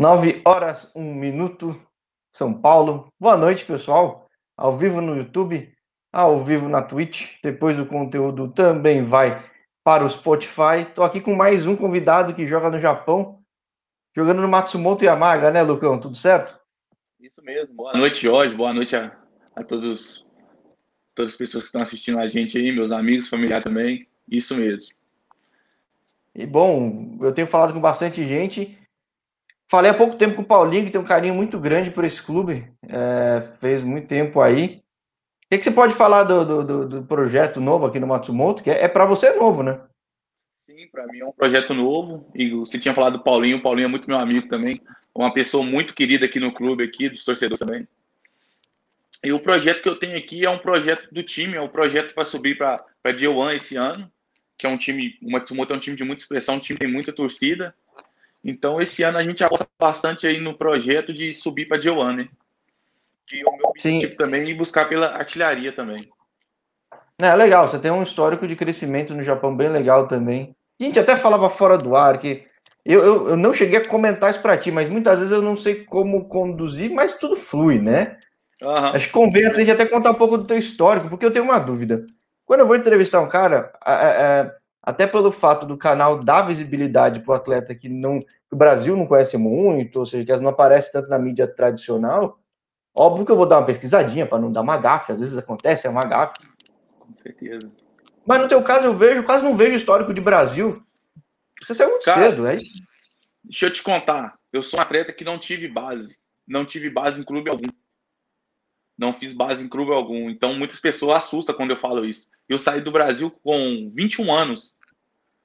9 horas, 1 minuto, São Paulo. Boa noite, pessoal. Ao vivo no YouTube, ao vivo na Twitch. Depois o conteúdo também vai para o Spotify. Estou aqui com mais um convidado que joga no Japão, jogando no Matsumoto Yamaga, né, Lucão? Tudo certo? Isso mesmo. Boa noite, Jorge. Boa noite a, a todos, todas as pessoas que estão assistindo a gente aí, meus amigos, familiares também. Isso mesmo. E bom, eu tenho falado com bastante gente Falei há pouco tempo com o Paulinho, que tem um carinho muito grande por esse clube, é, fez muito tempo aí. O que, que você pode falar do, do, do, projeto novo aqui no Matsumoto? Que é, é para você novo, né? Sim, para mim é um projeto novo. E você tinha falado do Paulinho, o Paulinho é muito meu amigo também. Uma pessoa muito querida aqui no clube, aqui, dos torcedores também. E o projeto que eu tenho aqui é um projeto do time, é um projeto para subir para a D1 esse ano, que é um time, o Matsumoto é um time de muita expressão, um time que tem muita torcida. Então, esse ano a gente aposta bastante aí no projeto de subir para D1? Que é o meu objetivo Sim. também e buscar pela artilharia também. É legal, você tem um histórico de crescimento no Japão bem legal também. a gente até falava fora do ar que eu, eu, eu não cheguei a comentar isso para ti, mas muitas vezes eu não sei como conduzir, mas tudo flui, né? Uhum. Acho que convém a gente até contar um pouco do teu histórico, porque eu tenho uma dúvida. Quando eu vou entrevistar um cara, é, é, até pelo fato do canal dar visibilidade para o atleta que não que o Brasil não conhece muito, ou seja, que não aparece tanto na mídia tradicional, óbvio que eu vou dar uma pesquisadinha para não dar uma gafe, às vezes acontece, é uma gafe. Com certeza. Mas no teu caso eu vejo, quase não vejo histórico de Brasil. Você saiu muito Cara, cedo, é isso? Deixa eu te contar, eu sou um atleta que não tive base, não tive base em clube algum. Não fiz base em clube algum, então muitas pessoas assustam quando eu falo isso. Eu saí do Brasil com 21 anos,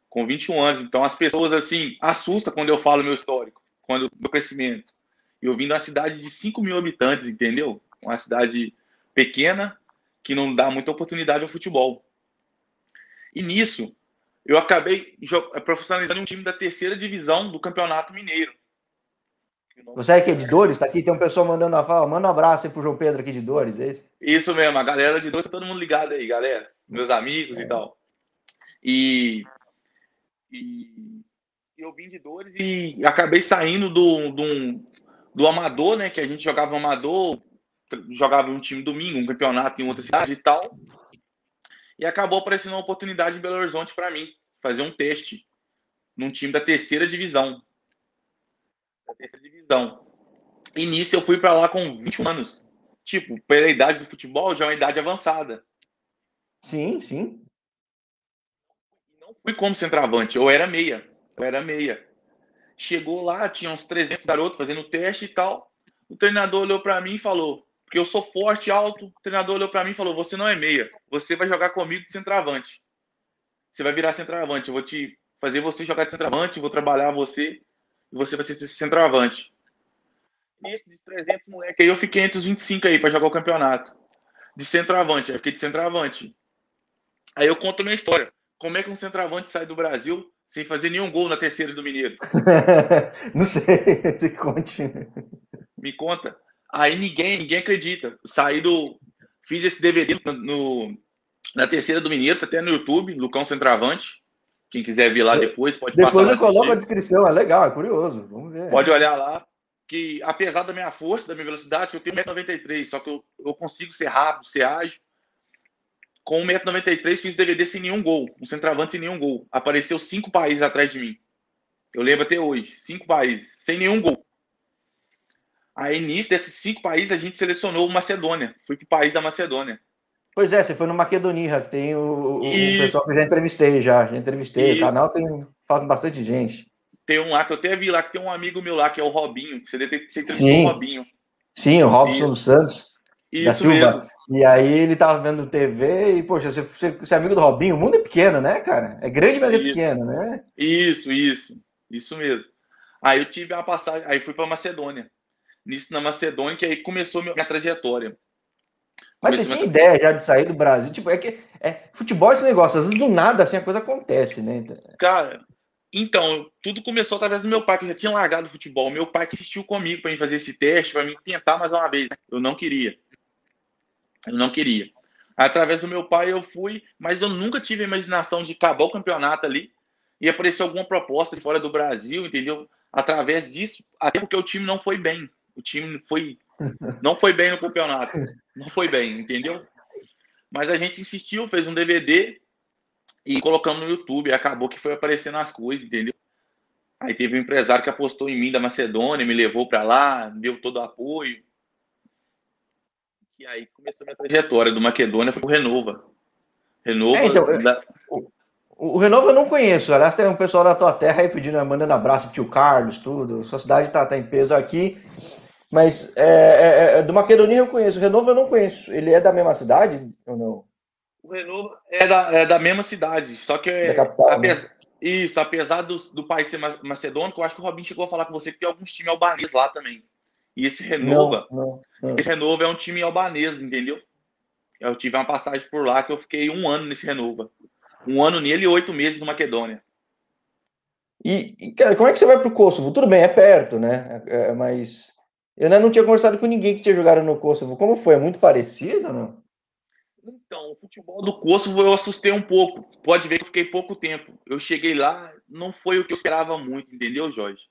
com 21 anos. Então as pessoas assim assustam quando eu falo meu histórico, quando meu crescimento. Eu vim da cidade de 5 mil habitantes, entendeu? Uma cidade pequena que não dá muita oportunidade ao futebol. E nisso, eu acabei profissionalizando um time da terceira divisão do Campeonato Mineiro. Você é aqui de Dores? Tá aqui, tem um pessoal mandando uma fala. Manda um abraço aí pro João Pedro aqui de Dores, é isso? Isso mesmo, a galera de Dores, tá todo mundo ligado aí, galera. Meus amigos é. e tal. E e eu vim de dores e acabei saindo do, do, do amador, né? Que a gente jogava amador, jogava um time domingo, um campeonato em outra cidade e tal. E acabou aparecendo uma oportunidade em Belo Horizonte para mim, fazer um teste num time da terceira divisão. Da terceira divisão. E nisso eu fui para lá com 21 anos. Tipo, pela idade do futebol, já é uma idade avançada. Sim, sim fui como centroavante, eu era meia. Eu era meia. Chegou lá, tinha uns 300 garotos fazendo teste e tal. O treinador olhou para mim e falou: Porque eu sou forte, alto. O treinador olhou para mim e falou: Você não é meia. Você vai jogar comigo de centroavante. Você vai virar centroavante. Eu vou te fazer você jogar de centroavante, vou trabalhar você você vai ser centroavante. Isso de 300 moleque. Aí eu fiquei entre os 25 aí para jogar o campeonato. De centroavante. Aí eu fiquei de centroavante. Aí eu conto a minha história. Como é que um centroavante sai do Brasil sem fazer nenhum gol na terceira do Mineiro? Não sei, você conte. Me conta. Aí ninguém, ninguém acredita. Saí do. Fiz esse DVD no, na terceira do Mineiro, tá até no YouTube, Lucão Centroavante. Quem quiser ver lá depois, pode Depois eu coloco a descrição, é legal, é curioso. Vamos ver. Pode olhar lá. Que apesar da minha força, da minha velocidade, eu tenho 1,93m, só que eu, eu consigo ser rápido, ser ágil com 1,93m fiz DVD sem nenhum gol, um centroavante sem nenhum gol. Apareceu cinco países atrás de mim. Eu lembro até hoje, cinco países, sem nenhum gol. Aí, nisso desses cinco países, a gente selecionou o Macedônia. Fui para o país da Macedônia. Pois é, você foi no Macedonia, que tem o, o, e... o pessoal que eu já entrevistei, já. Já entrevistei. O canal tem fala com bastante gente. Tem um lá que eu até vi lá, que tem um amigo meu lá, que é o Robinho. Você, você entrevistou o Robinho. Sim, o Robson dos Santos. Isso da Silva. Mesmo. E aí ele tava vendo TV e, poxa, você, você, é amigo do Robinho, o mundo é pequeno, né, cara? É grande, mas é isso. é pequeno, né? Isso, isso. Isso mesmo. Aí eu tive uma passagem, aí fui para Macedônia. Nisso na Macedônia, que aí começou minha trajetória. Mas você tinha ideia já de sair do Brasil? Tipo, é que é, futebol é esse negócio, às vezes do nada assim a coisa acontece, né? Cara, então, tudo começou através do meu pai, que já tinha largado o futebol. Meu pai que insistiu comigo para mim fazer esse teste, para mim tentar mais uma vez. Eu não queria. Eu não queria. Através do meu pai eu fui, mas eu nunca tive a imaginação de acabar o campeonato ali e aparecer alguma proposta de fora do Brasil, entendeu? através disso, até porque o time não foi bem. O time foi não foi bem no campeonato. Não foi bem, entendeu? Mas a gente insistiu, fez um DVD e colocamos no YouTube. Acabou que foi aparecendo as coisas, entendeu? Aí teve um empresário que apostou em mim da Macedônia, me levou para lá, deu todo o apoio. E aí começou a minha trajetória do Macedônia, foi o Renova. Renova. É, então, da... o, o Renova eu não conheço. Aliás, tem um pessoal da tua terra aí pedindo, mandando abraço pro tio Carlos, tudo. Sua cidade tá, tá em peso aqui. Mas é, é, é, do Macedonia eu conheço. O Renova eu não conheço. Ele é da mesma cidade ou não? O Renova é da, é da mesma cidade, só que é, capital, apesar, né? isso, apesar do, do país ser macedônico, eu acho que o Robin chegou a falar com você que tem alguns times albaneses lá também. E esse Renova, não, não, não. esse Renova é um time albanês, entendeu? Eu tive uma passagem por lá que eu fiquei um ano nesse Renova. Um ano nele e oito meses no Macedônia. E, e, cara, como é que você vai pro Kosovo? Tudo bem, é perto, né? É, é mas eu não tinha conversado com ninguém que tinha jogado no Kosovo. Como foi? É muito parecido, não? Então, o futebol do Kosovo eu assustei um pouco. Pode ver que eu fiquei pouco tempo. Eu cheguei lá, não foi o que eu esperava muito, entendeu, Jorge?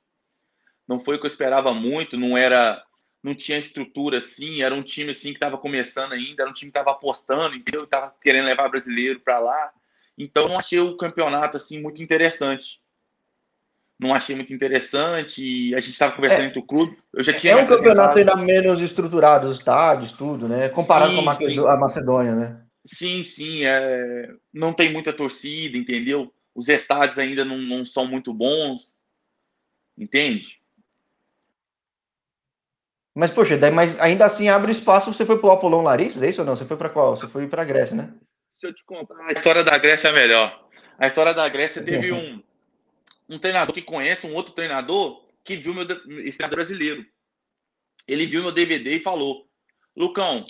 Não foi o que eu esperava muito, não era, não tinha estrutura assim, era um time assim que estava começando ainda, era um time que estava apostando, entendeu? Tava querendo levar brasileiro para lá. Então, achei o campeonato assim muito interessante não achei muito interessante. A gente estava conversando é, entre o clube. Eu já tinha é um campeonato ainda menos estruturado, os estádios, tudo, né? Comparado sim, com a, Macedônia, a Macedônia, né? Sim, sim. É... Não tem muita torcida, entendeu? Os estádios ainda não, não são muito bons. Entende? Mas, poxa, daí, mas ainda assim abre espaço. Você foi para o Apolon Larissa, é isso ou não? Você foi para qual? Você foi para a Grécia, né? Se eu te contar, a história da Grécia é melhor. A história da Grécia teve um um treinador que conhece um outro treinador que viu meu esse treinador brasileiro. Ele viu meu DVD e falou: Lucão,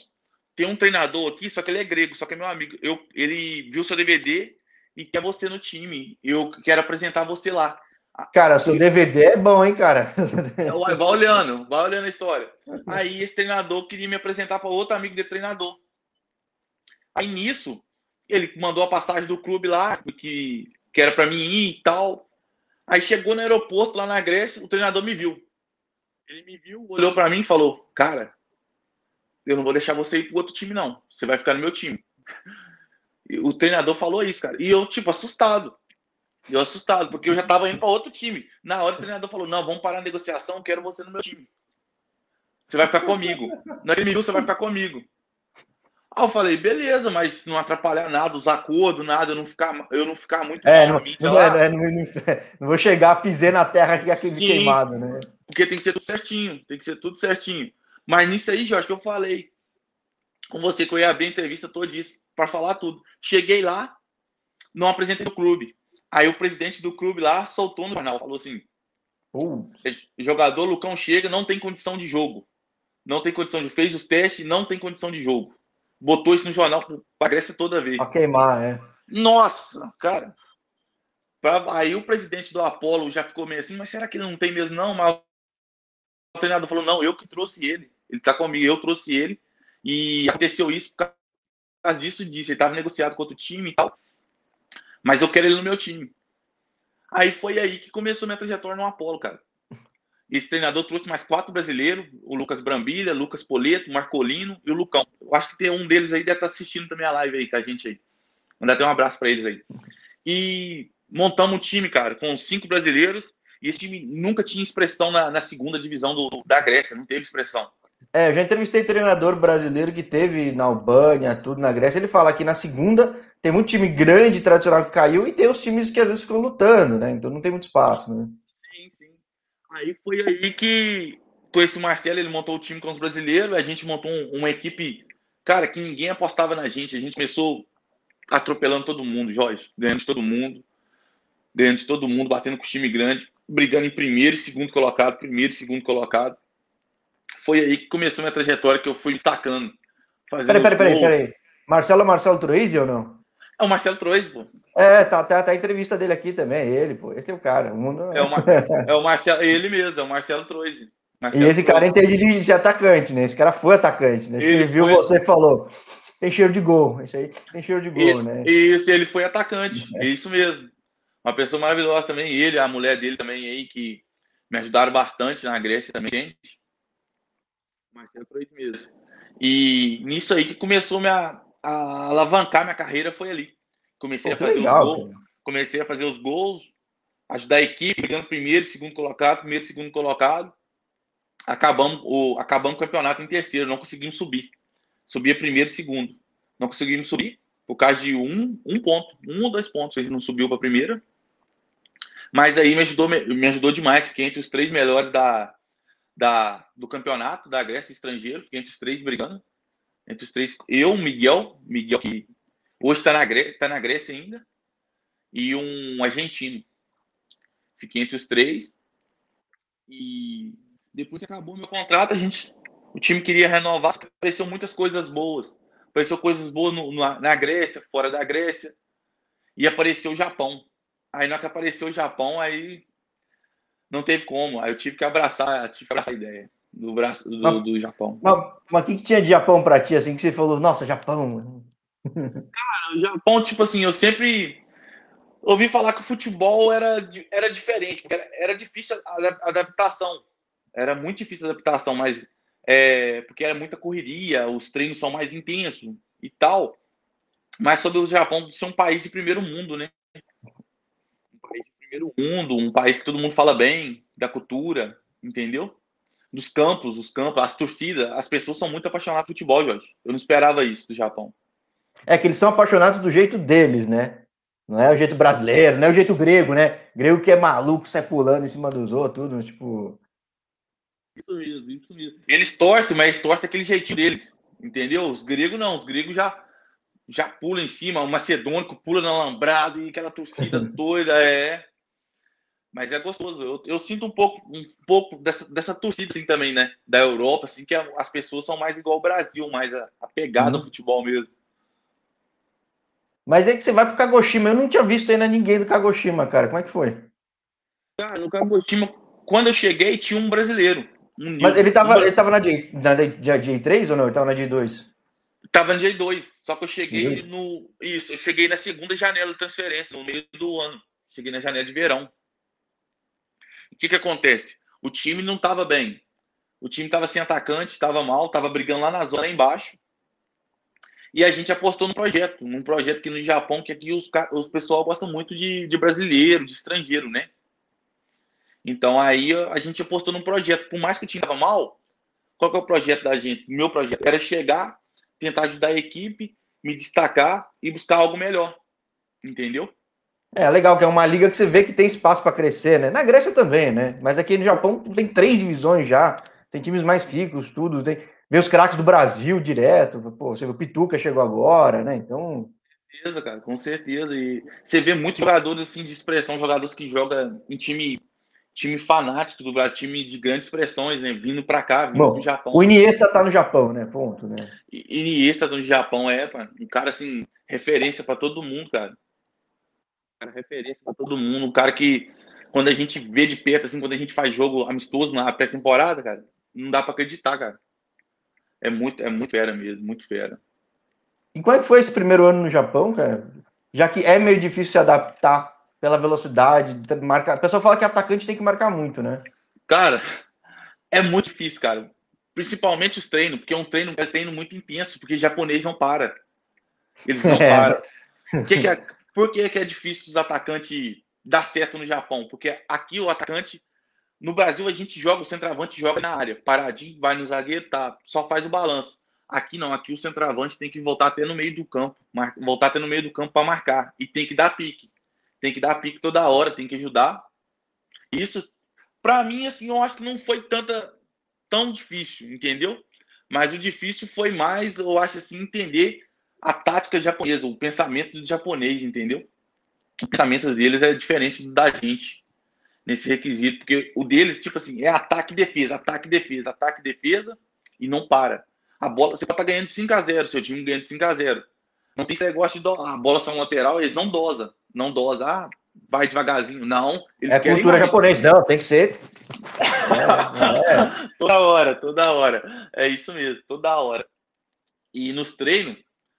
tem um treinador aqui, só que ele é grego, só que é meu amigo. Eu, ele viu seu DVD e quer você no time. Eu quero apresentar você lá. Cara, seu DVD é bom, hein, cara? Vai olhando, vai olhando a história. Aí esse treinador queria me apresentar para outro amigo de treinador. Aí nisso, ele mandou a passagem do clube lá, que, que era para mim ir e tal. Aí chegou no aeroporto lá na Grécia, o treinador me viu. Ele me viu, olhou para mim e falou: Cara, eu não vou deixar você ir pro outro time, não. Você vai ficar no meu time. E o treinador falou isso, cara. E eu, tipo, assustado. Eu assustado, porque eu já tava indo para outro time. Na hora o treinador falou: Não, vamos parar a negociação, quero você no meu time. Você vai ficar comigo. Naquele minuto você vai ficar comigo. Aí eu falei, beleza, mas não atrapalhar nada, os acordos, nada, eu não ficar, eu não ficar muito é, não, não, é, não, não, vou chegar, pisei na terra que aquele Sim, queimado, né? Porque tem que ser tudo certinho, tem que ser tudo certinho. Mas nisso aí, Jorge, que eu falei com você que eu ia abrir a entrevista toda isso para falar tudo. Cheguei lá, não apresentei o clube. Aí o presidente do clube lá soltou no jornal, falou assim: uh. jogador Lucão chega, não tem condição de jogo. Não tem condição de fez os testes, não tem condição de jogo botou isso no jornal pra Grécia toda vez. Pra queimar, é. Nossa, cara. Pra, aí o presidente do Apolo já ficou meio assim, mas será que ele não tem mesmo? Não, mas o treinador falou: não, eu que trouxe ele. Ele tá comigo, eu trouxe ele. E aconteceu isso por causa disso disso. Ele tava negociado com outro time e tal. Mas eu quero ele no meu time. Aí foi aí que começou minha trajetória no Apolo, cara. Esse treinador trouxe mais quatro brasileiros: o Lucas Brambilha, Lucas Poleto, Marcolino e o Lucão. Eu acho que tem um deles aí deve estar tá assistindo também a live aí com a gente aí. Mandar até um abraço para eles aí. E montamos um time, cara, com cinco brasileiros. E esse time nunca tinha expressão na, na segunda divisão do, da Grécia, não teve expressão. É, eu já entrevistei treinador brasileiro que teve na Albânia, tudo na Grécia. Ele fala que na segunda tem muito time grande, tradicional que caiu, e tem os times que às vezes ficam lutando, né? Então não tem muito espaço, né? Aí foi aí que, com esse Marcelo, ele montou o time com os brasileiros, a gente montou um, uma equipe, cara, que ninguém apostava na gente. A gente começou atropelando todo mundo, Jorge, ganhando de todo mundo, ganhando de todo mundo, batendo com o time grande, brigando em primeiro e segundo colocado, primeiro e segundo colocado. Foi aí que começou minha trajetória, que eu fui destacando. Peraí, peraí, peraí, peraí. Marcelo é Marcelo Troisi ou não? É o Marcelo Troisi, pô. É, tá, tá, tá a entrevista dele aqui também, é ele, pô. Esse é o cara. O mundo... é, o Mar... é o Marcelo, é ele mesmo, é o Marcelo Troisi. e esse cara entende de, de, atacante, né? Esse cara foi atacante, né? Ele, ele viu foi... você e falou: tem cheiro de gol. Isso aí tem cheiro de gol, ele, né? Isso, ele foi atacante, é. isso mesmo. Uma pessoa maravilhosa também, ele, a mulher dele também aí, que Me ajudaram bastante na Grécia também, é por aí mesmo. E nisso aí que começou minha, a alavancar minha carreira foi ali. Comecei Pô, a fazer legal, os gols, comecei a fazer os gols, ajudar a equipe, pegando primeiro, segundo colocado, primeiro, segundo colocado. Acabamos o, acabamos o campeonato em terceiro, não conseguimos subir. Subia primeiro e segundo. Não conseguimos subir por causa de um, um ponto, um ou dois pontos. Ele não subiu para a primeira. Mas aí me ajudou, me ajudou demais. Fiquei entre os três melhores da, da, do campeonato da Grécia estrangeiro. Fiquei entre os três brigando. Entre os três. Eu, Miguel, Miguel que hoje está na, Grécia, tá na Grécia ainda. E um argentino. Fiquei entre os três. E depois que acabou meu contrato, a gente, o time queria renovar, apareceu muitas coisas boas. Apareceu coisas boas no, na, na, Grécia, fora da Grécia. E apareceu o Japão. Aí na que apareceu o Japão, aí não teve como. Aí eu tive que abraçar, tive que abraçar a ideia do, braço, do, mas, do Japão. Mas o que, que tinha de Japão para ti, assim, que você falou, nossa, Japão? Cara, o Japão, tipo assim, eu sempre ouvi falar que o futebol era, era diferente, era, era difícil a adaptação. Era muito difícil a adaptação, mas é, porque era muita correria, os treinos são mais intensos e tal. Mas sobre o Japão ser um país de primeiro mundo, né? Um país de primeiro mundo, um país que todo mundo fala bem da cultura, entendeu? Dos campos, os campos, as torcidas, as pessoas são muito apaixonadas por futebol, Jorge. Eu não esperava isso do Japão. É que eles são apaixonados do jeito deles, né? Não é o jeito brasileiro, não é o jeito grego, né? Grego que é maluco, sai pulando em cima dos outros, tudo, tipo. Isso mesmo, isso mesmo. Eles torcem, mas torcem daquele jeitinho deles. Entendeu? Os gregos não, os gregos já já pula em cima, o macedônico pula na lambrada e aquela torcida doida, é. Mas é gostoso. Eu, eu, sinto um pouco, um pouco dessa, dessa torcida assim também, né? Da Europa, assim, que as pessoas são mais igual ao Brasil, mais apegadas uhum. ao futebol mesmo. Mas é que você vai pro Kagoshima. Eu não tinha visto ainda ninguém do Kagoshima, cara. Como é que foi? Cara, no Kagoshima, quando eu cheguei, tinha um brasileiro. Um Mas ele tava, um... ele tava na, J, na J3 ou não? Ele tava na J2? Tava na J2, só que eu cheguei no. Isso, eu cheguei na segunda janela de transferência, no meio do ano. Cheguei na janela de verão. O que que acontece? O time não tava bem. O time tava sem atacante, estava mal, tava brigando lá na zona lá embaixo. E a gente apostou no projeto, num projeto que no Japão, que aqui os, os pessoal gostam muito de, de brasileiro, de estrangeiro, né? Então aí a gente apostou num projeto. Por mais que estava mal, qual que é o projeto da gente? Meu projeto era chegar, tentar ajudar a equipe, me destacar e buscar algo melhor. Entendeu? É legal, que é uma liga que você vê que tem espaço para crescer, né? Na Grécia também, né? Mas aqui no Japão tem três divisões já, tem times mais ricos, tudo. Tem... Vê os craques do Brasil direto. Pô, você vê o Pituca chegou agora, né? Então. Com certeza, cara, com certeza. E você vê muitos jogadores assim de expressão, jogadores que jogam em time time fanático do Brasil, time de grandes expressões, né? Vindo para cá, vindo Bom, do Japão. O Iniesta tá no Japão, né? Ponto, né? Iniesta tá no Japão, é, pá, um cara assim, referência para todo mundo, cara. Cara referência para todo mundo, um cara que quando a gente vê de perto assim, quando a gente faz jogo amistoso na pré-temporada, cara, não dá para acreditar, cara. É muito, é muito fera mesmo, muito fera. E como é que foi esse primeiro ano no Japão, cara? Já que é meio difícil se adaptar pela velocidade, marca. A pessoa fala que atacante tem que marcar muito, né? Cara, é muito difícil, cara. Principalmente os treinos, porque é um treino, é um treino muito intenso, porque japonês não para. Eles não é. param. Que que é, por que, que é difícil os atacantes dar certo no Japão? Porque aqui o atacante, no Brasil, a gente joga, o centroavante joga na área, paradinho, vai no zagueiro, tá, só faz o balanço. Aqui não, aqui o centroavante tem que voltar até no meio do campo, voltar até no meio do campo para marcar e tem que dar pique tem que dar pique toda hora, tem que ajudar. Isso, para mim, assim, eu acho que não foi tanta tão difícil, entendeu? Mas o difícil foi mais, eu acho assim, entender a tática japonesa, o pensamento do japonês, entendeu? O pensamento deles é diferente da gente nesse requisito, porque o deles, tipo assim, é ataque e defesa, ataque e defesa, ataque e defesa e não para. A bola, você pode estar tá ganhando 5 a 0 seu time ganhando 5 a 0 Não tem esse negócio de a bola são lateral, eles não dosam não dosa, ah, vai devagarzinho. Não. é cultura japonesa, não, tem que ser. É, é. toda hora, toda hora. É isso mesmo, toda hora. E nos treinos,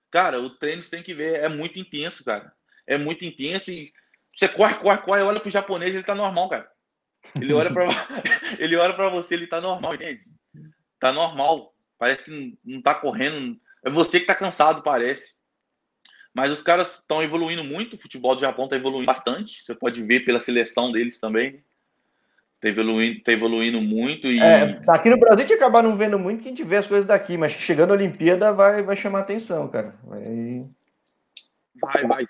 cara, o treino você tem que ver, é muito intenso, cara. É muito intenso e você corre, corre, corre, olha pro japonês, ele tá normal, cara. Ele olha para ele olha para você, ele tá normal, entende? Tá normal. Parece que não tá correndo. É você que tá cansado, parece. Mas os caras estão evoluindo muito. O futebol do Japão tá evoluindo bastante. Você pode ver pela seleção deles também. Tá evoluindo, tá evoluindo muito. E... É, aqui no Brasil a gente acaba não vendo muito que a gente vê as coisas daqui, mas chegando a Olimpíada vai, vai chamar atenção, cara. Vai, vai. vai.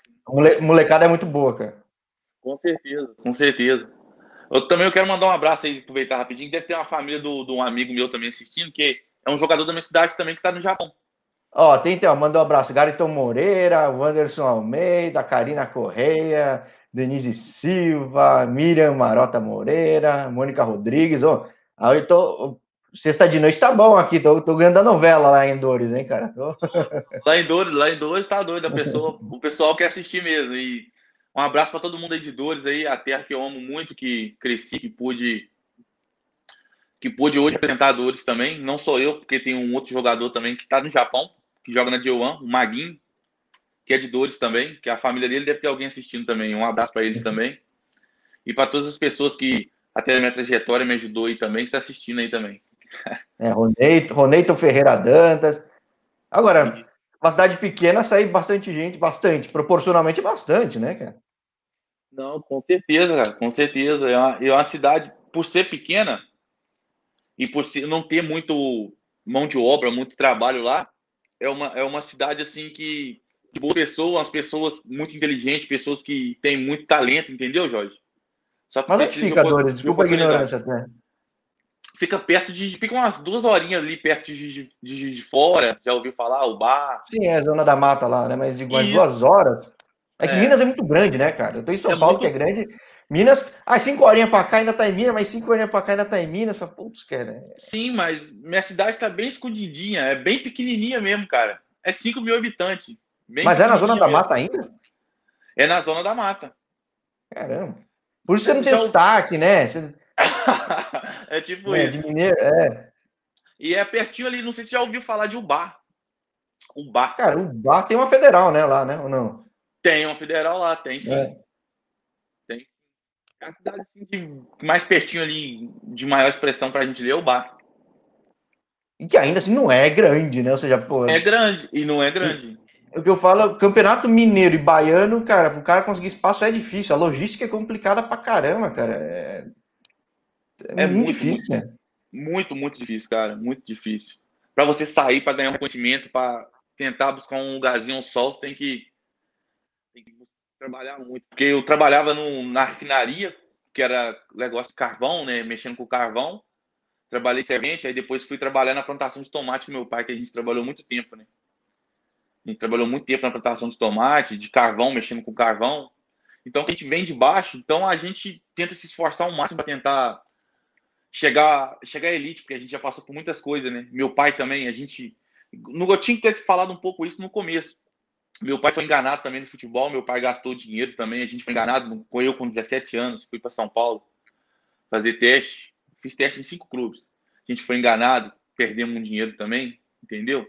Molecada é muito boa, cara. Com certeza, com certeza. Eu também eu quero mandar um abraço aí, aproveitar rapidinho. Deve ter uma família do, de um amigo meu também assistindo, que é um jogador da minha cidade também que tá no Japão. Ó, tem então, mandou um abraço. Gariton Moreira, Wanderson Almeida, Karina Correia, Denise Silva, Miriam Marota Moreira, Mônica Rodrigues. Ó, aí eu tô. Sexta de noite tá bom aqui, tô, tô ganhando a novela lá em Dores, hein, cara? Tô... Lá em Dores, lá em Dores tá doido, a pessoa, o pessoal quer assistir mesmo. E um abraço para todo mundo aí de Dores aí, a terra que eu amo muito, que cresci, que pude que pude hoje representar Dores também. Não sou eu, porque tem um outro jogador também que está no Japão, que joga na J1, o Maguinho, que é de Dores também, que a família dele deve ter alguém assistindo também. Um abraço para eles também. E para todas as pessoas que até a minha trajetória me ajudou aí também, que está assistindo aí também. É, Roneito, Roneito Ferreira Dantas. Agora, uma cidade pequena sai bastante gente, bastante, proporcionalmente bastante, né, cara? Não, com certeza, cara, com certeza. É uma, é uma cidade, por ser pequena e por ser, não ter muito mão de obra, muito trabalho lá, é uma, é uma cidade assim que de boas pessoas, as pessoas muito inteligentes, pessoas que têm muito talento, entendeu, Jorge? Só Mas onde fica, Dores? Desculpa a ignorância até. Fica perto de. Fica umas duas horinhas ali perto de, de, de, de fora. Já ouviu falar? O bar. Sim, é a zona da mata lá, né? Mas de duas horas. É que é. Minas é muito grande, né, cara? Eu tô em São é Paulo, muito... que é grande. Minas, ah, cinco horinhas pra cá ainda tá em Minas, mas cinco horinhas pra cá ainda tá em Minas. Fala, putz, cara. Sim, mas minha cidade tá bem escondidinha, é bem pequenininha mesmo, cara. É 5 mil habitantes. mas é na zona da mata ainda? É na zona da mata. Caramba. Por isso você não tem sotaque, né? Você... é tipo é, isso. De mineiro, é. E é pertinho ali, não sei se já ouviu falar de Ubar. Ubar. Cara, o Bar tem uma federal, né, lá, né, ou não? Tem uma federal lá, tem sim. É. Tem. A cidade assim, de, mais pertinho ali, de maior expressão pra gente ler, é o bar. E que ainda assim não é grande, né? Ou seja, pô. É grande, e não é grande. O que eu falo, campeonato mineiro e baiano, cara, o cara conseguir espaço é difícil. A logística é complicada pra caramba, cara. É, é, é muito, muito, difícil, muito, né? Muito, muito difícil, cara. Muito difícil. Para você sair, para ganhar um conhecimento, para tentar buscar um lugarzinho, um sol, você tem que trabalhar muito. Porque eu trabalhava no, na refinaria, que era negócio de carvão, né? Mexendo com carvão. Trabalhei servente, aí depois fui trabalhar na plantação de tomate com meu pai, que a gente trabalhou muito tempo, né? A gente trabalhou muito tempo na plantação de tomate, de carvão, mexendo com carvão. Então, a gente vem de baixo, então a gente tenta se esforçar ao máximo para tentar chegar, chegar à elite, porque a gente já passou por muitas coisas, né? Meu pai também, a gente. Eu tinha que ter falado um pouco isso no começo. Meu pai foi enganado também no futebol, meu pai gastou dinheiro também, a gente foi enganado, com eu com 17 anos, fui para São Paulo fazer teste, fiz teste em cinco clubes. A gente foi enganado, perdemos um dinheiro também, entendeu?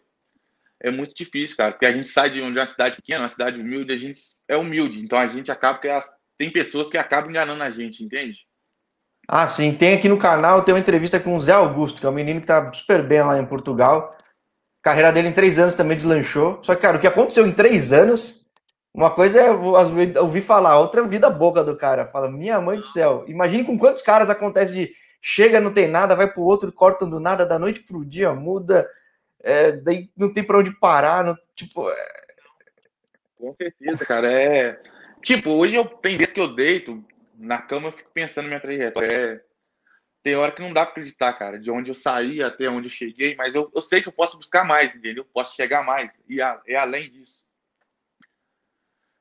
É muito difícil, cara, porque a gente sai de uma cidade pequena, uma cidade humilde, a gente é humilde, então a gente acaba que tem pessoas que acabam enganando a gente, entende? Ah, sim, tem aqui no canal, tem uma entrevista com o Zé Augusto, que é um menino que tá super bem lá em Portugal carreira dele em três anos também deslanchou. Só que, cara, o que aconteceu em três anos, uma coisa é ouvir falar, outra é vida boca do cara. Fala, minha mãe do céu. Imagine com quantos caras acontece de chega, não tem nada, vai pro outro, cortam do nada, da noite pro dia, muda, é, daí não tem para onde parar, não, tipo. É... Com certeza, cara. É. Tipo, hoje eu tem vezes que eu deito na cama, eu fico pensando na minha trajetória. É tem hora que não dá para acreditar, cara, de onde eu saí até onde eu cheguei, mas eu, eu sei que eu posso buscar mais, entendeu? Posso chegar mais, e a, é além disso.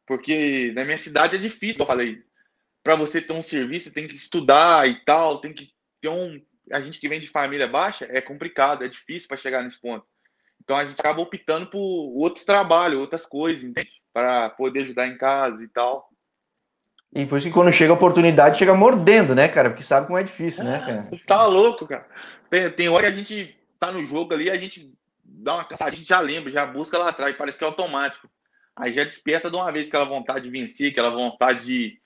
Porque na minha cidade é difícil, eu falei. Para você ter um serviço, tem que estudar e tal, tem que ter um. A gente que vem de família baixa é complicado, é difícil para chegar nesse ponto. Então a gente acaba optando por outros trabalhos, outras coisas? Para poder ajudar em casa e tal. E por isso que quando chega a oportunidade, chega mordendo, né, cara? Porque sabe como é difícil, né, cara? Tá louco, cara. Tem, tem hora que a gente tá no jogo ali, a gente dá uma cansada, a gente já lembra, já busca lá atrás, parece que é automático. Aí já desperta de uma vez aquela vontade de vencer, aquela vontade de,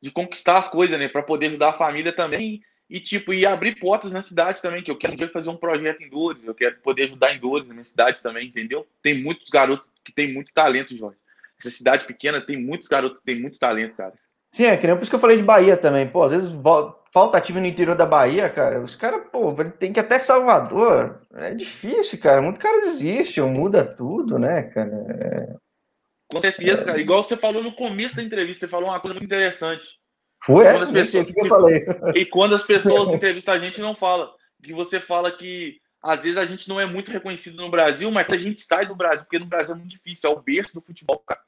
de conquistar as coisas, né? Para poder ajudar a família também e, tipo, e abrir portas na cidade também, que eu quero um dia fazer um projeto em Dores, eu quero poder ajudar em Dores, na minha cidade também, entendeu? Tem muitos garotos que tem muito talento, Jorge. Essa cidade pequena tem muitos garotos que tem muito talento, cara. Sim, é que nem por isso que eu falei de Bahia também. Pô, às vezes falta ativo no interior da Bahia, cara. Os caras, pô, tem que ir até Salvador. É difícil, cara. Muito cara desiste, ou muda tudo, né, cara? É... Com certeza, é... cara. Igual você falou no começo da entrevista, você falou uma coisa muito interessante. Foi, é? Pessoas... que eu falei. E quando as pessoas entrevistam a gente, não fala. Que você fala que às vezes a gente não é muito reconhecido no Brasil, mas a gente sai do Brasil, porque no Brasil é muito difícil. É o berço do futebol, cara.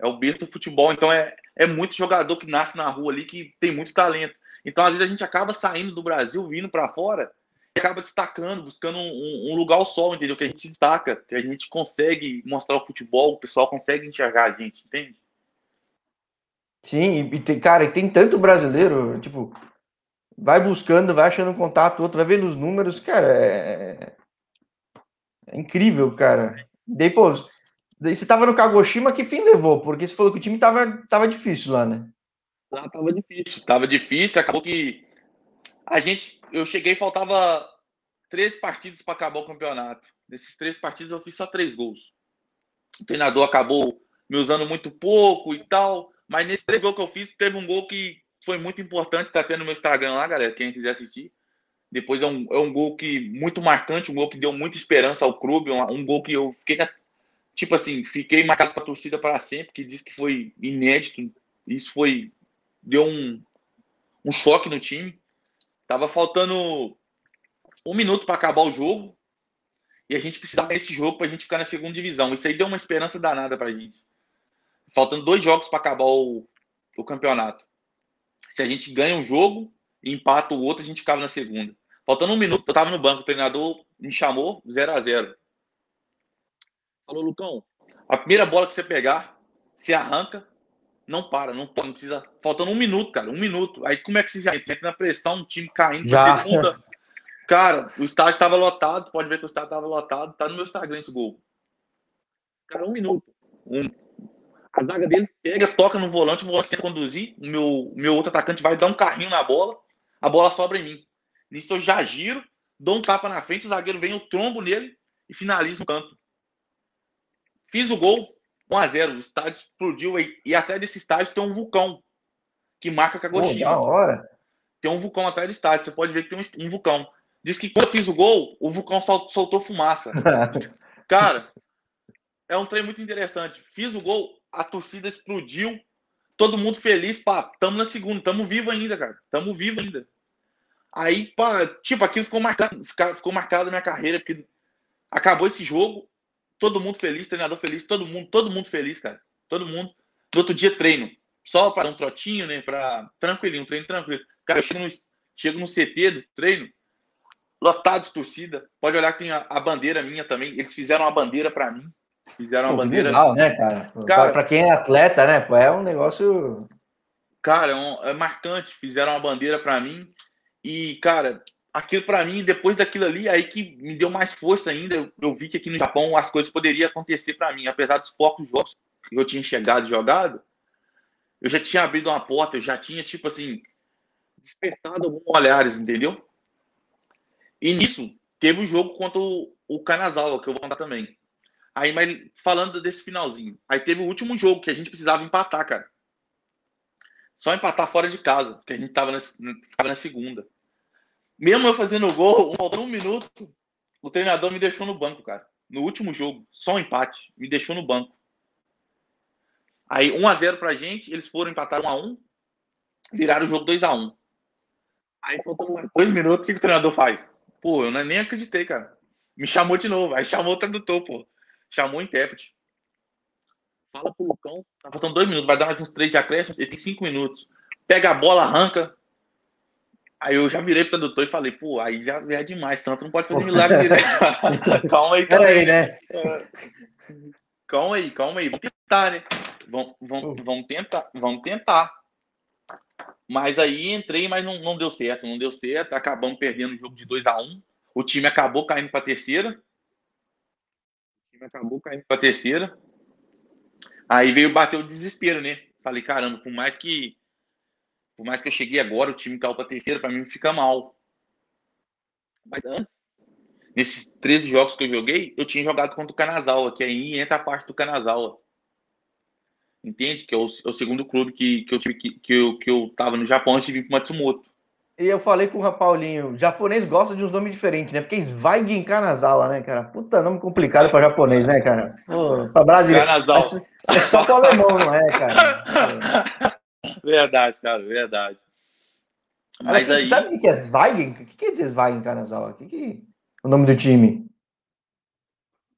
É o berço do futebol. Então é, é muito jogador que nasce na rua ali que tem muito talento. Então, às vezes, a gente acaba saindo do Brasil, vindo para fora, e acaba destacando, buscando um, um, lugar ao sol, entendeu? Que a gente destaca, que a gente consegue mostrar o futebol, o pessoal consegue enxergar a gente, entende? Sim, e tem, cara, tem tanto brasileiro, tipo, vai buscando, vai achando contato, outro vai vendo os números, cara, é, é incrível, cara. Pô, você tava no Kagoshima, que fim levou? Porque você falou que o time tava, tava difícil lá, né? Lá tava difícil. Tava difícil, acabou que a gente. Eu cheguei faltava três partidos para acabar o campeonato. Nesses três partidos eu fiz só três gols. O treinador acabou me usando muito pouco e tal. Mas nesses três gols que eu fiz, teve um gol que foi muito importante. Tá tendo no meu Instagram lá, galera. Quem quiser assistir. Depois é um, é um gol que muito marcante, um gol que deu muita esperança ao clube, um, um gol que eu fiquei tipo assim, fiquei marcado para a torcida para sempre, que disse que foi inédito. Isso foi deu um, um choque no time. Tava faltando um minuto para acabar o jogo e a gente precisava desse jogo para a gente ficar na segunda divisão. Isso aí deu uma esperança danada para a gente. Faltando dois jogos para acabar o, o campeonato. Se a gente ganha um jogo e empata o outro, a gente ficava na segunda. Faltando um minuto, eu estava no banco, o treinador me chamou 0 a 0 Falou, Lucão, a primeira bola que você pegar, você arranca não para, não, não precisa. Faltando um minuto, cara, um minuto. Aí como é que você já entra na pressão, um time caindo já. segunda? Cara, o estádio estava lotado, pode ver que o estádio estava lotado, tá no meu Instagram esse gol. Cara, um minuto. Um. A zaga dele pega, toca no volante, o volante tenta conduzir, o meu, o meu outro atacante vai dar um carrinho na bola, a bola sobra em mim. Nisso eu já giro, dou um tapa na frente, o zagueiro vem, eu trombo nele e finalizo no canto. Fiz o gol, 1 a 0 O estádio explodiu e, e até desse estádio tem um vulcão que marca Kagoshima. da hora. Tem um vulcão atrás do estádio. Você pode ver que tem um, um vulcão. Diz que quando eu fiz o gol, o vulcão sol, soltou fumaça. Cara, é um trem muito interessante. Fiz o gol, a torcida explodiu, todo mundo feliz, pá, tamo na segunda, tamo vivo ainda, cara. Tamo vivo ainda. Aí, pá, tipo, aquilo ficou marcado, ficou marcado na minha carreira, porque acabou esse jogo, todo mundo feliz, treinador feliz, todo mundo, todo mundo feliz, cara. Todo mundo. No outro dia, treino. Só para um trotinho, né? Para tranquilinho, treino tranquilo. Cara, eu chego no, chego no CT do treino, lotado de torcida. Pode olhar que tem a, a bandeira minha também. Eles fizeram uma bandeira para mim. Fizeram uma Pô, bandeira. Legal, né, cara? cara para quem é atleta, né? É um negócio. Cara, é, um, é marcante. Fizeram uma bandeira para mim. E, cara, aquilo para mim, depois daquilo ali, aí que me deu mais força ainda. Eu, eu vi que aqui no Japão as coisas poderiam acontecer para mim, apesar dos poucos jogos que eu tinha chegado e jogado, eu já tinha abrido uma porta, eu já tinha, tipo assim, despertado alguns olhares, entendeu? E nisso, teve o um jogo contra o, o Kanazawa, que eu vou contar também. Aí, mas falando desse finalzinho, aí teve o último jogo que a gente precisava empatar, cara. Só empatar fora de casa, porque a gente tava na, tava na segunda. Mesmo eu fazendo o gol, faltando um minuto, o treinador me deixou no banco, cara. No último jogo, só um empate, me deixou no banco. Aí 1 a 0 pra gente, eles foram empatar 1 a 1, viraram o jogo 2 a 1. Aí faltando dois minutos, o que, que o treinador faz? Pô, eu nem acreditei, cara. Me chamou de novo, aí chamou o tradutor, pô. Chamou o intérprete. Fala pro Lucão, tá faltando dois minutos, vai dar mais uns três de acréscimos, ele tem cinco minutos. Pega a bola, arranca, Aí eu já virei pro tradutor e falei, pô, aí já é demais, tanto não pode fazer milagre direto. calma aí, calma aí, né? calma aí, calma aí. Vamos tentar, né? Vamos, vamos, vamos tentar, vamos tentar. Mas aí entrei, mas não, não deu certo, não deu certo. Acabamos perdendo o jogo de 2 a 1 um. O time acabou caindo para terceira. O time acabou caindo para terceira. Aí veio bater o desespero, né? Falei, caramba, por mais que Por mais que eu cheguei agora, o time caiu para terceira, para mim fica mal. Mas antes, nesses 13 jogos que eu joguei, eu tinha jogado contra o Kanazawa, que aí entra a parte do Kanazawa. Entende? Que é o, é o segundo clube que, que, eu tive, que, que, eu, que eu tava no Japão antes de vir pro Matsumoto. E eu falei com o Paulinho, japonês gosta de uns nomes diferentes, né? Porque Sveigen Kanazawa, né, cara? Puta nome complicado para japonês, né, cara? Pô, pra brasileiro. É só pro alemão, não é, cara? Verdade, cara, verdade. Mas aí... Sabe o que é Sveigen? O que quer dizer Sveigen Kanazawa? O que, que é o nome do time?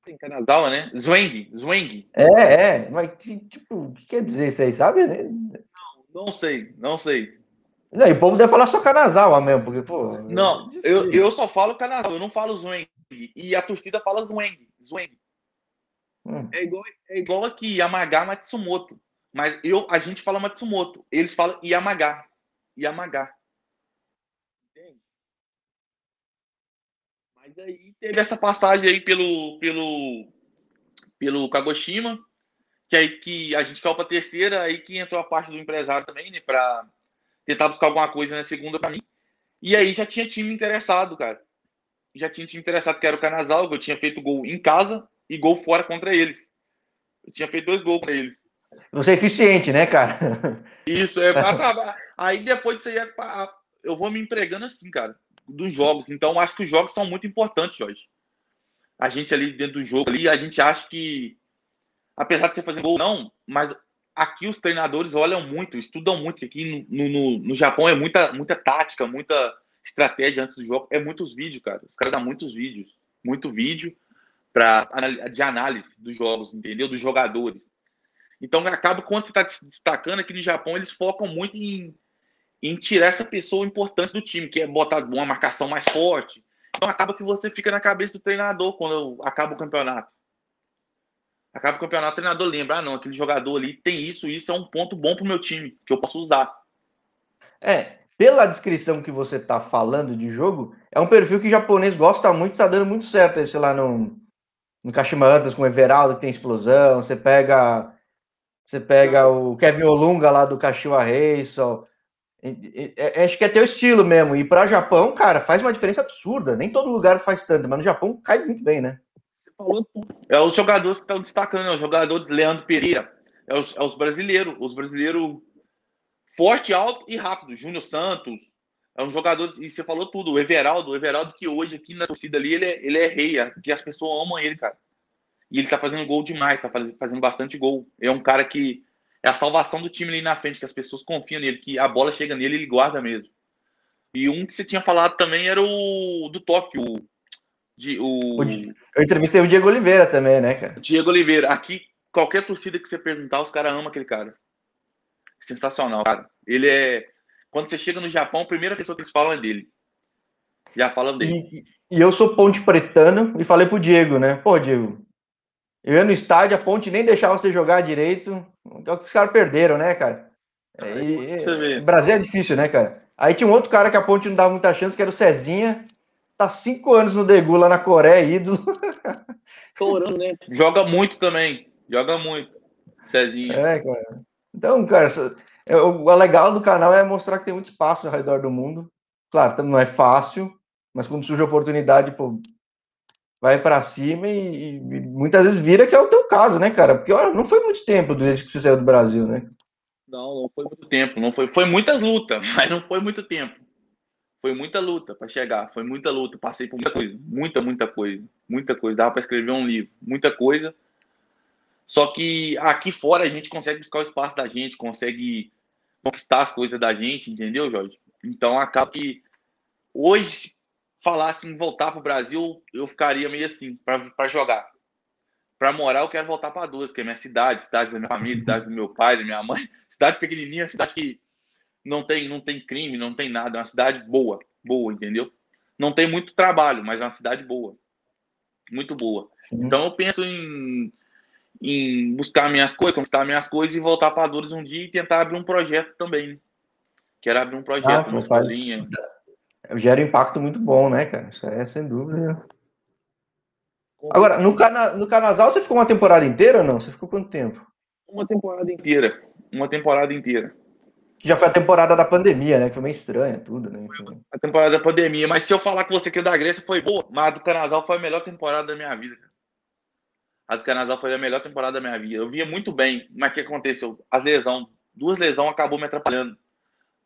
Tem Kanazawa, né? Zweng, Zweng. É, é. Mas, tipo, o que quer dizer isso aí, sabe? Não, não sei, não sei. Não, e o povo deve falar só Kanazawa mesmo, porque, pô. Não, é eu, eu só falo Kanazawa, eu não falo Zweng. E a torcida fala Zweng. Zweng. Hum. É, igual, é igual aqui, Yamaga Matsumoto. Mas eu, a gente fala Matsumoto. Eles falam Yamaga. Yamaga. Entende? Mas aí teve essa passagem aí pelo, pelo, pelo Kagoshima, que aí que a gente caiu para terceira, aí que entrou a parte do empresário também, né, para tentar buscar alguma coisa na segunda para mim. E aí já tinha time interessado, cara. Já tinha time interessado, que era o Canasal, que eu tinha feito gol em casa e gol fora contra eles. Eu tinha feito dois gols contra eles. Você é eficiente, né, cara? Isso, é Aí depois aí, é eu vou me empregando assim, cara, dos jogos. Então, acho que os jogos são muito importantes, Jorge. A gente ali dentro do jogo ali, a gente acha que, apesar de você fazer gol, não, mas aqui os treinadores olham muito, estudam muito. Aqui no, no, no Japão é muita, muita tática, muita estratégia antes do jogo. É muitos vídeos, cara. Os caras dão muitos vídeos. Muito vídeo pra, de análise dos jogos, entendeu? Dos jogadores. Então, acaba quando você está destacando aqui no Japão, eles focam muito em, em tirar essa pessoa importante do time, que é botar uma marcação mais forte. Então, acaba que você fica na cabeça do treinador quando acaba o campeonato. Acaba o campeonato, o treinador lembra, ah, não, aquele jogador ali tem isso, isso é um ponto bom pro meu time, que eu posso usar. É, pela descrição que você tá falando de jogo, é um perfil que o japonês gosta muito, tá dando muito certo esse lá no, no Kashima Antlers com o Everaldo, que tem explosão, você pega você pega o Kevin Olunga lá do Kashiwa Reisol, acho que é teu estilo mesmo, e para Japão, cara, faz uma diferença absurda, nem todo lugar faz tanto, mas no Japão cai muito bem, né? falou tudo. É os jogadores que estão destacando, é os jogadores Leandro Pereira, é os, é os brasileiros, os brasileiros forte, alto e rápido. Júnior Santos, é um jogador, e você falou tudo, o Everaldo, o Everaldo que hoje aqui na torcida ali, ele é, ele é rei, é, que as pessoas amam ele, cara. E ele tá fazendo gol demais, tá fazendo, bastante gol. É um cara que é a salvação do time ali na frente, que as pessoas confiam nele, que a bola chega nele e ele guarda mesmo. E um que você tinha falado também era o do Tóquio, de, o... Eu entrevistei o Diego Oliveira também, né, cara? Diego Oliveira. Aqui, qualquer torcida que você perguntar, os caras amam aquele cara. Sensacional, cara. Ele é. Quando você chega no Japão, a primeira pessoa que eles falam é dele. Já falam dele. E, e eu sou ponte pretano e falei pro Diego, né? Pô, Diego, eu ia no estádio, a ponte nem deixava você jogar direito. É o que os caras perderam, né, cara? E, e, Brasil é difícil, né, cara? Aí tinha um outro cara que a ponte não dava muita chance, que era o Cezinha tá cinco anos no Degu lá na Coreia, ídolo. Chorando, né? Joga muito também. Joga muito. Cezinha. É, cara. Então, cara, é, o legal do canal é mostrar que tem muito espaço ao redor do mundo. Claro, não é fácil, mas quando surge a oportunidade, pô, vai para cima e, e, muitas vezes vira que é o teu caso, né, cara? Porque ó, não foi muito tempo desde que você saiu do Brasil, né? Não, não foi muito tempo, não foi, foi muitas lutas, mas não foi muito tempo. Foi muita luta para chegar, foi muita luta. Passei por muita coisa, muita, muita coisa, muita coisa. Dava para escrever um livro, muita coisa. Só que aqui fora a gente consegue buscar o espaço da gente, consegue conquistar as coisas da gente, entendeu, Jorge? Então acaba que hoje falasse em voltar para o Brasil, eu ficaria meio assim, para jogar. Para morar, eu quero voltar para duas, que é minha cidade, cidade da minha família, cidade do meu pai, da minha mãe, cidade pequenininha, cidade que não tem, não tem crime, não tem nada. É uma cidade boa, boa, entendeu? Não tem muito trabalho, mas é uma cidade boa. Muito boa. Sim. Então eu penso em, em buscar minhas coisas, conquistar minhas coisas e voltar para Dores um dia e tentar abrir um projeto também. Né? Quero abrir um projeto, ah, uma faz... Gera um impacto muito bom, né, cara? Isso é sem dúvida. Agora, no, cana no Canasal você ficou uma temporada inteira ou não? Você ficou quanto tempo? Uma temporada inteira. Uma temporada inteira. Já foi a temporada da pandemia, né? Que foi meio estranha, tudo, né? A temporada da pandemia. Mas se eu falar com você que da Grécia foi boa, mas a do Canasal foi a melhor temporada da minha vida. A do Canasal foi a melhor temporada da minha vida. Eu via muito bem, mas o que aconteceu? As lesões, duas lesões acabou me atrapalhando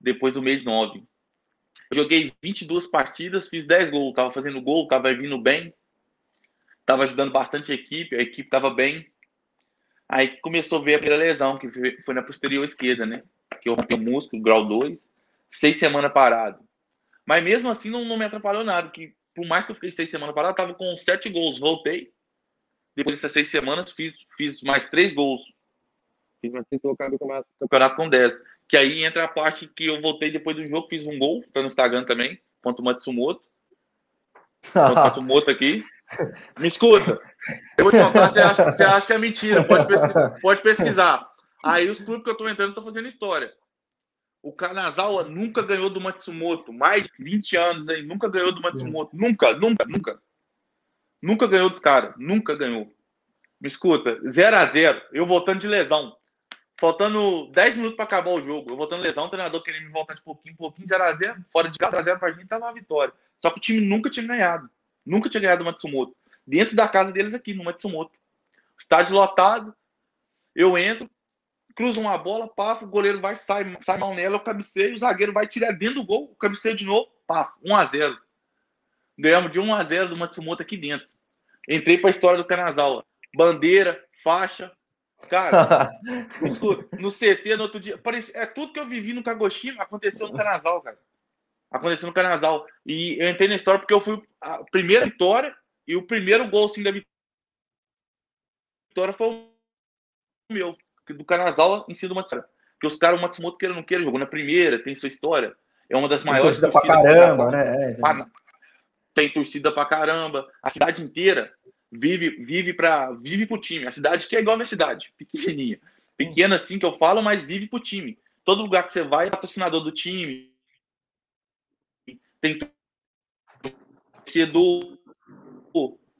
depois do mês 9. Joguei 22 partidas, fiz 10 gols, tava fazendo gol, tava vindo bem, tava ajudando bastante a equipe, a equipe tava bem. Aí que começou a ver a primeira lesão, que foi na posterior esquerda, né? Que eu rompi o músculo, grau 2, seis semanas parado. Mas mesmo assim não, não me atrapalhou nada, que por mais que eu fiquei seis semanas parado, tava com sete gols, voltei. Depois dessas seis semanas, fiz, fiz mais três gols. Fiz mais três colocados no campeonato com 10. Que aí entra a parte que eu voltei depois do jogo, fiz um gol, tá no Instagram também, contra o Matsumoto. Contra o Matsumoto aqui. Me escuta. Eu vou te contar, você acha, você acha que é mentira. Pode pesquisar. Pode pesquisar. Aí os clubes que eu tô entrando estão fazendo história. O Kanazawa nunca ganhou do Matsumoto. Mais de 20 anos aí. Nunca ganhou do Matsumoto. Nunca, nunca, nunca. Nunca ganhou dos caras. Nunca ganhou. Me escuta. 0 a 0 Eu voltando de lesão. Faltando 10 minutos para acabar o jogo. Eu voltando lesão. O treinador querendo me voltar de pouquinho, pouquinho. 0 a 0 Fora de casa, 0 a 0 pra gente. Tava uma vitória. Só que o time nunca tinha ganhado. Nunca tinha ganhado o Matsumoto. Dentro da casa deles aqui, no Matsumoto. Estádio lotado. Eu entro, cruzo uma bola, paf, o goleiro vai, sai, sai mal nela, eu cabeceio, o zagueiro vai tirar dentro do gol, cabeceio de novo, paf, 1x0. Ganhamos de 1x0 do Matsumoto aqui dentro. Entrei para a história do Kanazawa. Bandeira, faixa. Cara, no CT, no outro dia. Parece, é tudo que eu vivi no Kagoshima aconteceu no Kanazawa, cara aconteceu no Canasal. E eu entrei na história porque eu fui a primeira vitória e o primeiro gol assim, da vitória foi o meu, do Canasal em cima do Matsumoto. Porque os caras, o Matsumoto, queira ou não queira, jogou na primeira, tem sua história. É uma das maiores tem torcida pra caramba, né? É, tem torcida pra caramba. A cidade inteira vive vive para vive pro time. A cidade que é igual a minha cidade, pequenininha. Pequena assim que eu falo, mas vive pro time. Todo lugar que você vai é patrocinador do time, tem torcedor,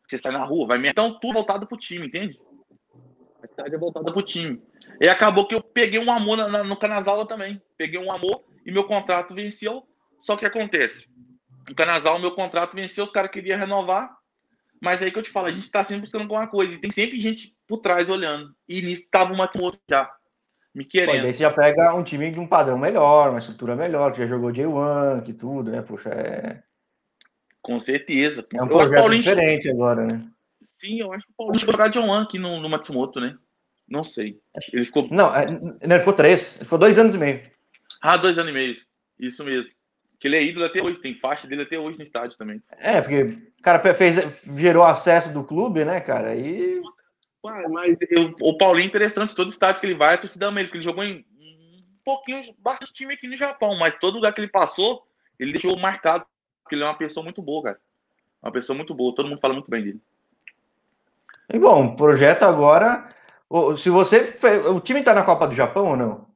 você sai na rua, vai então tudo voltado pro time, entende? A cidade é voltada pro time. E acabou que eu peguei um amor na, no Canasala também. Peguei um amor e meu contrato venceu. Só que acontece, o Canasal, meu contrato venceu, os caras queriam renovar. Mas aí que eu te falo, a gente está sempre buscando alguma coisa. E tem sempre gente por trás olhando. E nisso tava uma outro já me querendo. Pô, daí você já pega um time de um padrão melhor, uma estrutura melhor, que já jogou J1, que tudo, né? Puxa, é. Com certeza. É um projeto Paulinho... diferente agora, né? Sim, eu acho que o Paulinho jogar J1 aqui no, no Matsumoto, né? Não sei. Ele ficou. Não, é, ele ficou três. Ele ficou dois anos e meio. Ah, dois anos e meio. Isso mesmo. Que ele é ídolo até hoje, tem faixa dele até hoje no estádio também. É, porque o cara fez, gerou acesso do clube, né, cara? E mas eu, o Paulinho é interessante, todo estádio que ele vai, a torcida ama ele, porque ele jogou em um pouquinho, bastante time aqui no Japão, mas todo lugar que ele passou, ele deixou marcado, porque ele é uma pessoa muito boa, cara. Uma pessoa muito boa, todo mundo fala muito bem dele. E bom, projeto agora. Se você. O time tá na Copa do Japão ou não?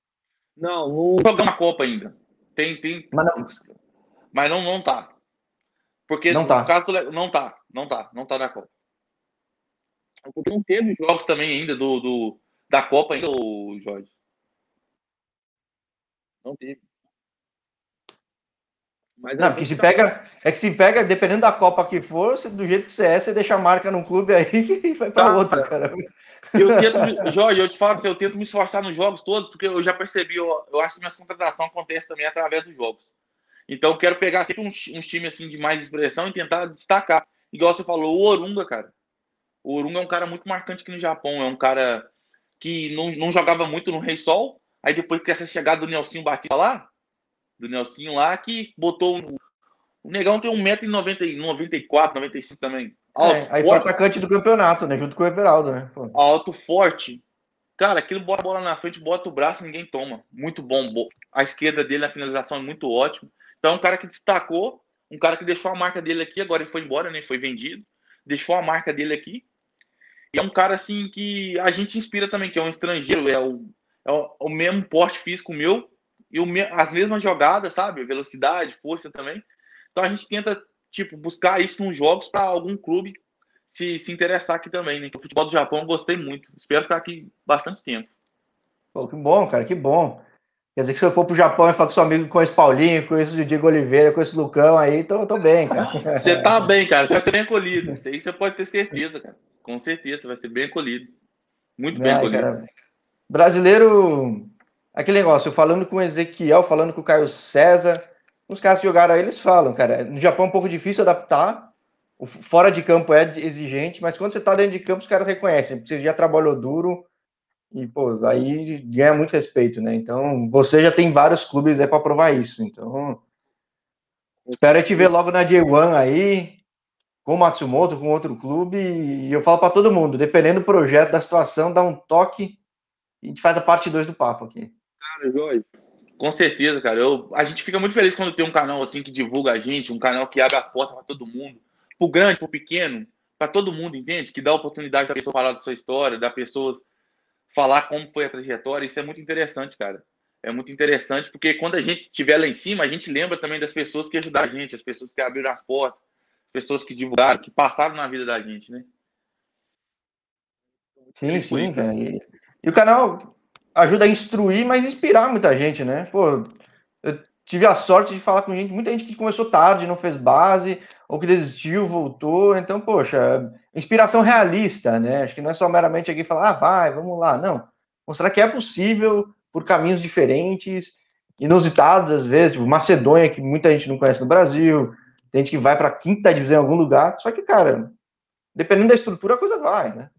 Não, não jogou na Copa ainda. Tem, tem. Mas não, mas não, não tá. Porque não tá. caso não tá, não tá, não tá na Copa. Não teve jogos também ainda do, do da Copa ainda, o Jorge. Não teve. Mas não, porque se tá... pega, é que se pega, dependendo da Copa que for, do jeito que você é, você deixa a marca num clube aí e vai para tá, outra, cara. Eu tento, Jorge, eu te falo que eu tento me esforçar nos jogos todos, porque eu já percebi, eu, eu acho que minha contratação acontece também através dos jogos. Então eu quero pegar sempre uns, uns times assim de mais expressão e tentar destacar. Igual você falou, o Orunga, cara. O Orunga é um cara muito marcante aqui no Japão. É um cara que não, não jogava muito no Rei Sol. Aí depois que essa chegada do Nelsinho Batista lá, do Nelsinho lá, que botou. O Negão tem 1,94m, 94, 95 também. Alto, é, aí forte. foi atacante do campeonato, né? Junto com o Everaldo, né? Pô. Alto, forte. Cara, aquele bota a bola na frente, bota o braço ninguém toma. Muito bom. A esquerda dele, a finalização é muito ótima. Então, é um cara que destacou, um cara que deixou a marca dele aqui, agora ele foi embora, né? Foi vendido. Deixou a marca dele aqui. E é um cara assim que a gente inspira também, que é um estrangeiro, é o, é o, o mesmo porte físico meu e o, as mesmas jogadas, sabe? Velocidade, força também. Então a gente tenta tipo buscar isso nos jogos para algum clube se, se interessar aqui também, né? O futebol do Japão eu gostei muito. Espero ficar aqui bastante tempo. Pô, que bom, cara, que bom. Quer dizer que se eu for pro Japão e falar com seu amigo, com esse Paulinho, com esse Diego Oliveira, com esse Lucão aí, tô, tô bem, cara. Você tá bem, cara. Você vai ser bem acolhido. Isso aí você pode ter certeza, cara. Com certeza, você vai ser bem acolhido. Muito bem Ai, acolhido. Cara. Brasileiro, aquele negócio, falando com o Ezequiel, falando com o Caio César, os caras que jogaram aí, eles falam, cara, no Japão é um pouco difícil adaptar, o fora de campo é exigente, mas quando você tá dentro de campo, os caras reconhecem, porque você já trabalhou duro, e, pô, aí ganha muito respeito, né? Então, você já tem vários clubes aí para provar isso. Então, espero te ver logo na J1 aí, com o Matsumoto, com outro clube. E eu falo para todo mundo, dependendo do projeto, da situação, dá um toque e a gente faz a parte 2 do papo aqui. Jorge. Com certeza, cara. Eu, a gente fica muito feliz quando tem um canal assim que divulga a gente, um canal que abre as portas para todo mundo, pro grande, pro pequeno, para todo mundo, entende? Que dá oportunidade da pessoa falar da sua história, da pessoa falar como foi a trajetória. Isso é muito interessante, cara. É muito interessante, porque quando a gente estiver lá em cima, a gente lembra também das pessoas que ajudaram a gente, as pessoas que abriram as portas, pessoas que divulgaram, que passaram na vida da gente, né? Sim, sim, cara. E o canal ajuda a instruir, mas inspirar muita gente, né? Pô, eu tive a sorte de falar com gente, muita gente que começou tarde, não fez base, ou que desistiu, voltou. Então, poxa, inspiração realista, né? Acho que não é só meramente aqui falar, ah, vai, vamos lá. Não. Mostrar que é possível por caminhos diferentes, inusitados às vezes, tipo Macedônia, que muita gente não conhece no Brasil, tem gente que vai para quinta divisão em algum lugar. Só que, cara, dependendo da estrutura, a coisa vai, né?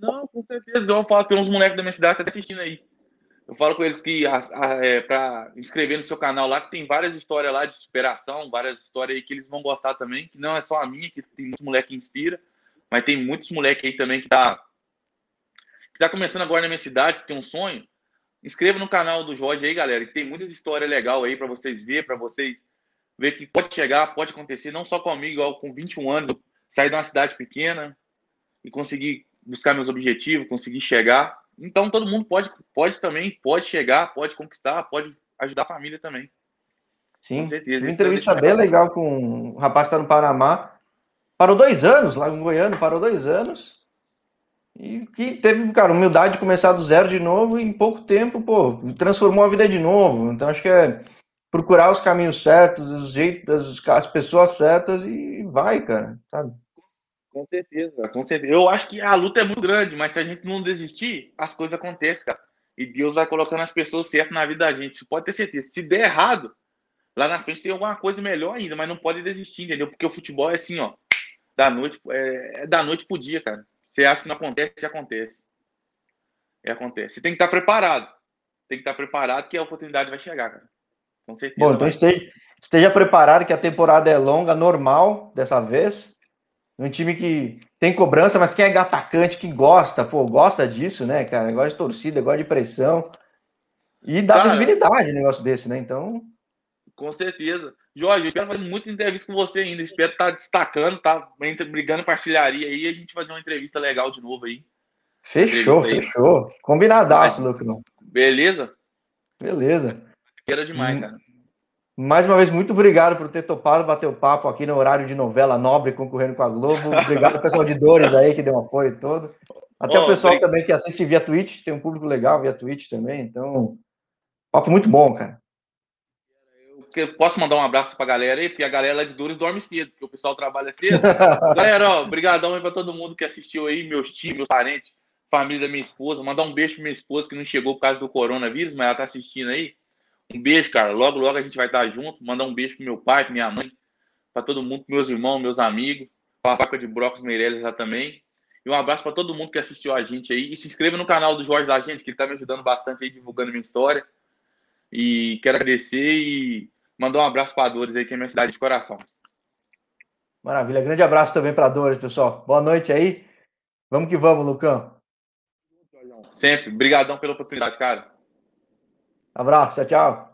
Não, com certeza. Eu falo, tem uns moleques da minha cidade que tá assistindo aí. Eu falo com eles que é, para inscrever no seu canal lá, que tem várias histórias lá de superação, várias histórias aí que eles vão gostar também, que não é só a minha, que tem muitos moleques que inspira, mas tem muitos moleques aí também que tá, que tá começando agora na minha cidade, que tem um sonho. Inscreva no canal do Jorge aí, galera, que tem muitas histórias legais aí para vocês ver, para vocês ver que pode chegar, pode acontecer, não só comigo, igual com 21 anos, sair de uma cidade pequena e conseguir buscar meus objetivos, conseguir chegar. Então todo mundo pode, pode também, pode chegar, pode conquistar, pode ajudar a família também. Sim, com certeza. Uma entrevista bem legal com um rapaz que está no Panamá. Parou dois anos, lá em Goiânia, parou dois anos. E que teve, cara, humildade de começar do zero de novo e em pouco tempo, pô, transformou a vida de novo. Então acho que é procurar os caminhos certos, os jeitos, as pessoas certas e vai, cara, sabe? Com certeza, com certeza. Eu acho que a luta é muito grande, mas se a gente não desistir, as coisas acontecem, cara. E Deus vai colocando as pessoas certas na vida da gente. Você pode ter certeza. Se der errado, lá na frente tem alguma coisa melhor ainda, mas não pode desistir, entendeu? Porque o futebol é assim, ó. Da noite, é, é da noite pro dia, cara. Você acha que não acontece, acontece. É, acontece. Você tem que estar preparado. Tem que estar preparado que a oportunidade vai chegar, cara. Com certeza. Bom, então esteja, esteja preparado que a temporada é longa, normal dessa vez. Um time que tem cobrança, mas quem é atacante, que gosta, pô, gosta disso, né, cara? Gosta de torcida, gosta de pressão. E dá cara, visibilidade um negócio desse, né? Então. Com certeza. Jorge, eu espero fazer muita entrevista com você ainda. Espero estar tá destacando, tá brigando para artilharia aí. A gente fazer uma entrevista legal de novo aí. Fechou, fechou. Combinadaço, Lucão. Beleza? Beleza. Era demais, hum. cara. Mais uma vez, muito obrigado por ter topado bater o papo aqui no horário de novela nobre concorrendo com a Globo. Obrigado, pessoal de Dores aí que deu um apoio todo. Até oh, o pessoal também que assiste via Twitch, tem um público legal via Twitch também. Então, papo muito bom, cara. Eu posso mandar um abraço pra galera aí, porque a galera de Dores dorme cedo, porque o pessoal trabalha cedo. galera, ó, obrigadão aí pra todo mundo que assistiu aí, meus tios, meus parentes, família da minha esposa. Mandar um beijo pra minha esposa que não chegou por causa do coronavírus, mas ela tá assistindo aí. Um beijo, cara. Logo, logo a gente vai estar junto. Mandar um beijo pro meu pai, pra minha mãe, para todo mundo, meus irmãos, meus amigos, para a faca de Brocos Meirelles lá também. E um abraço para todo mundo que assistiu a gente aí. E se inscreva no canal do Jorge da gente, que ele está me ajudando bastante aí, divulgando minha história. E quero agradecer e mandar um abraço para Dores aí, que é minha cidade de coração. Maravilha. Grande abraço também para Dores, pessoal. Boa noite aí. Vamos que vamos, Lucão. Sempre. Obrigadão pela oportunidade, cara. Abraço, tchau, tchau.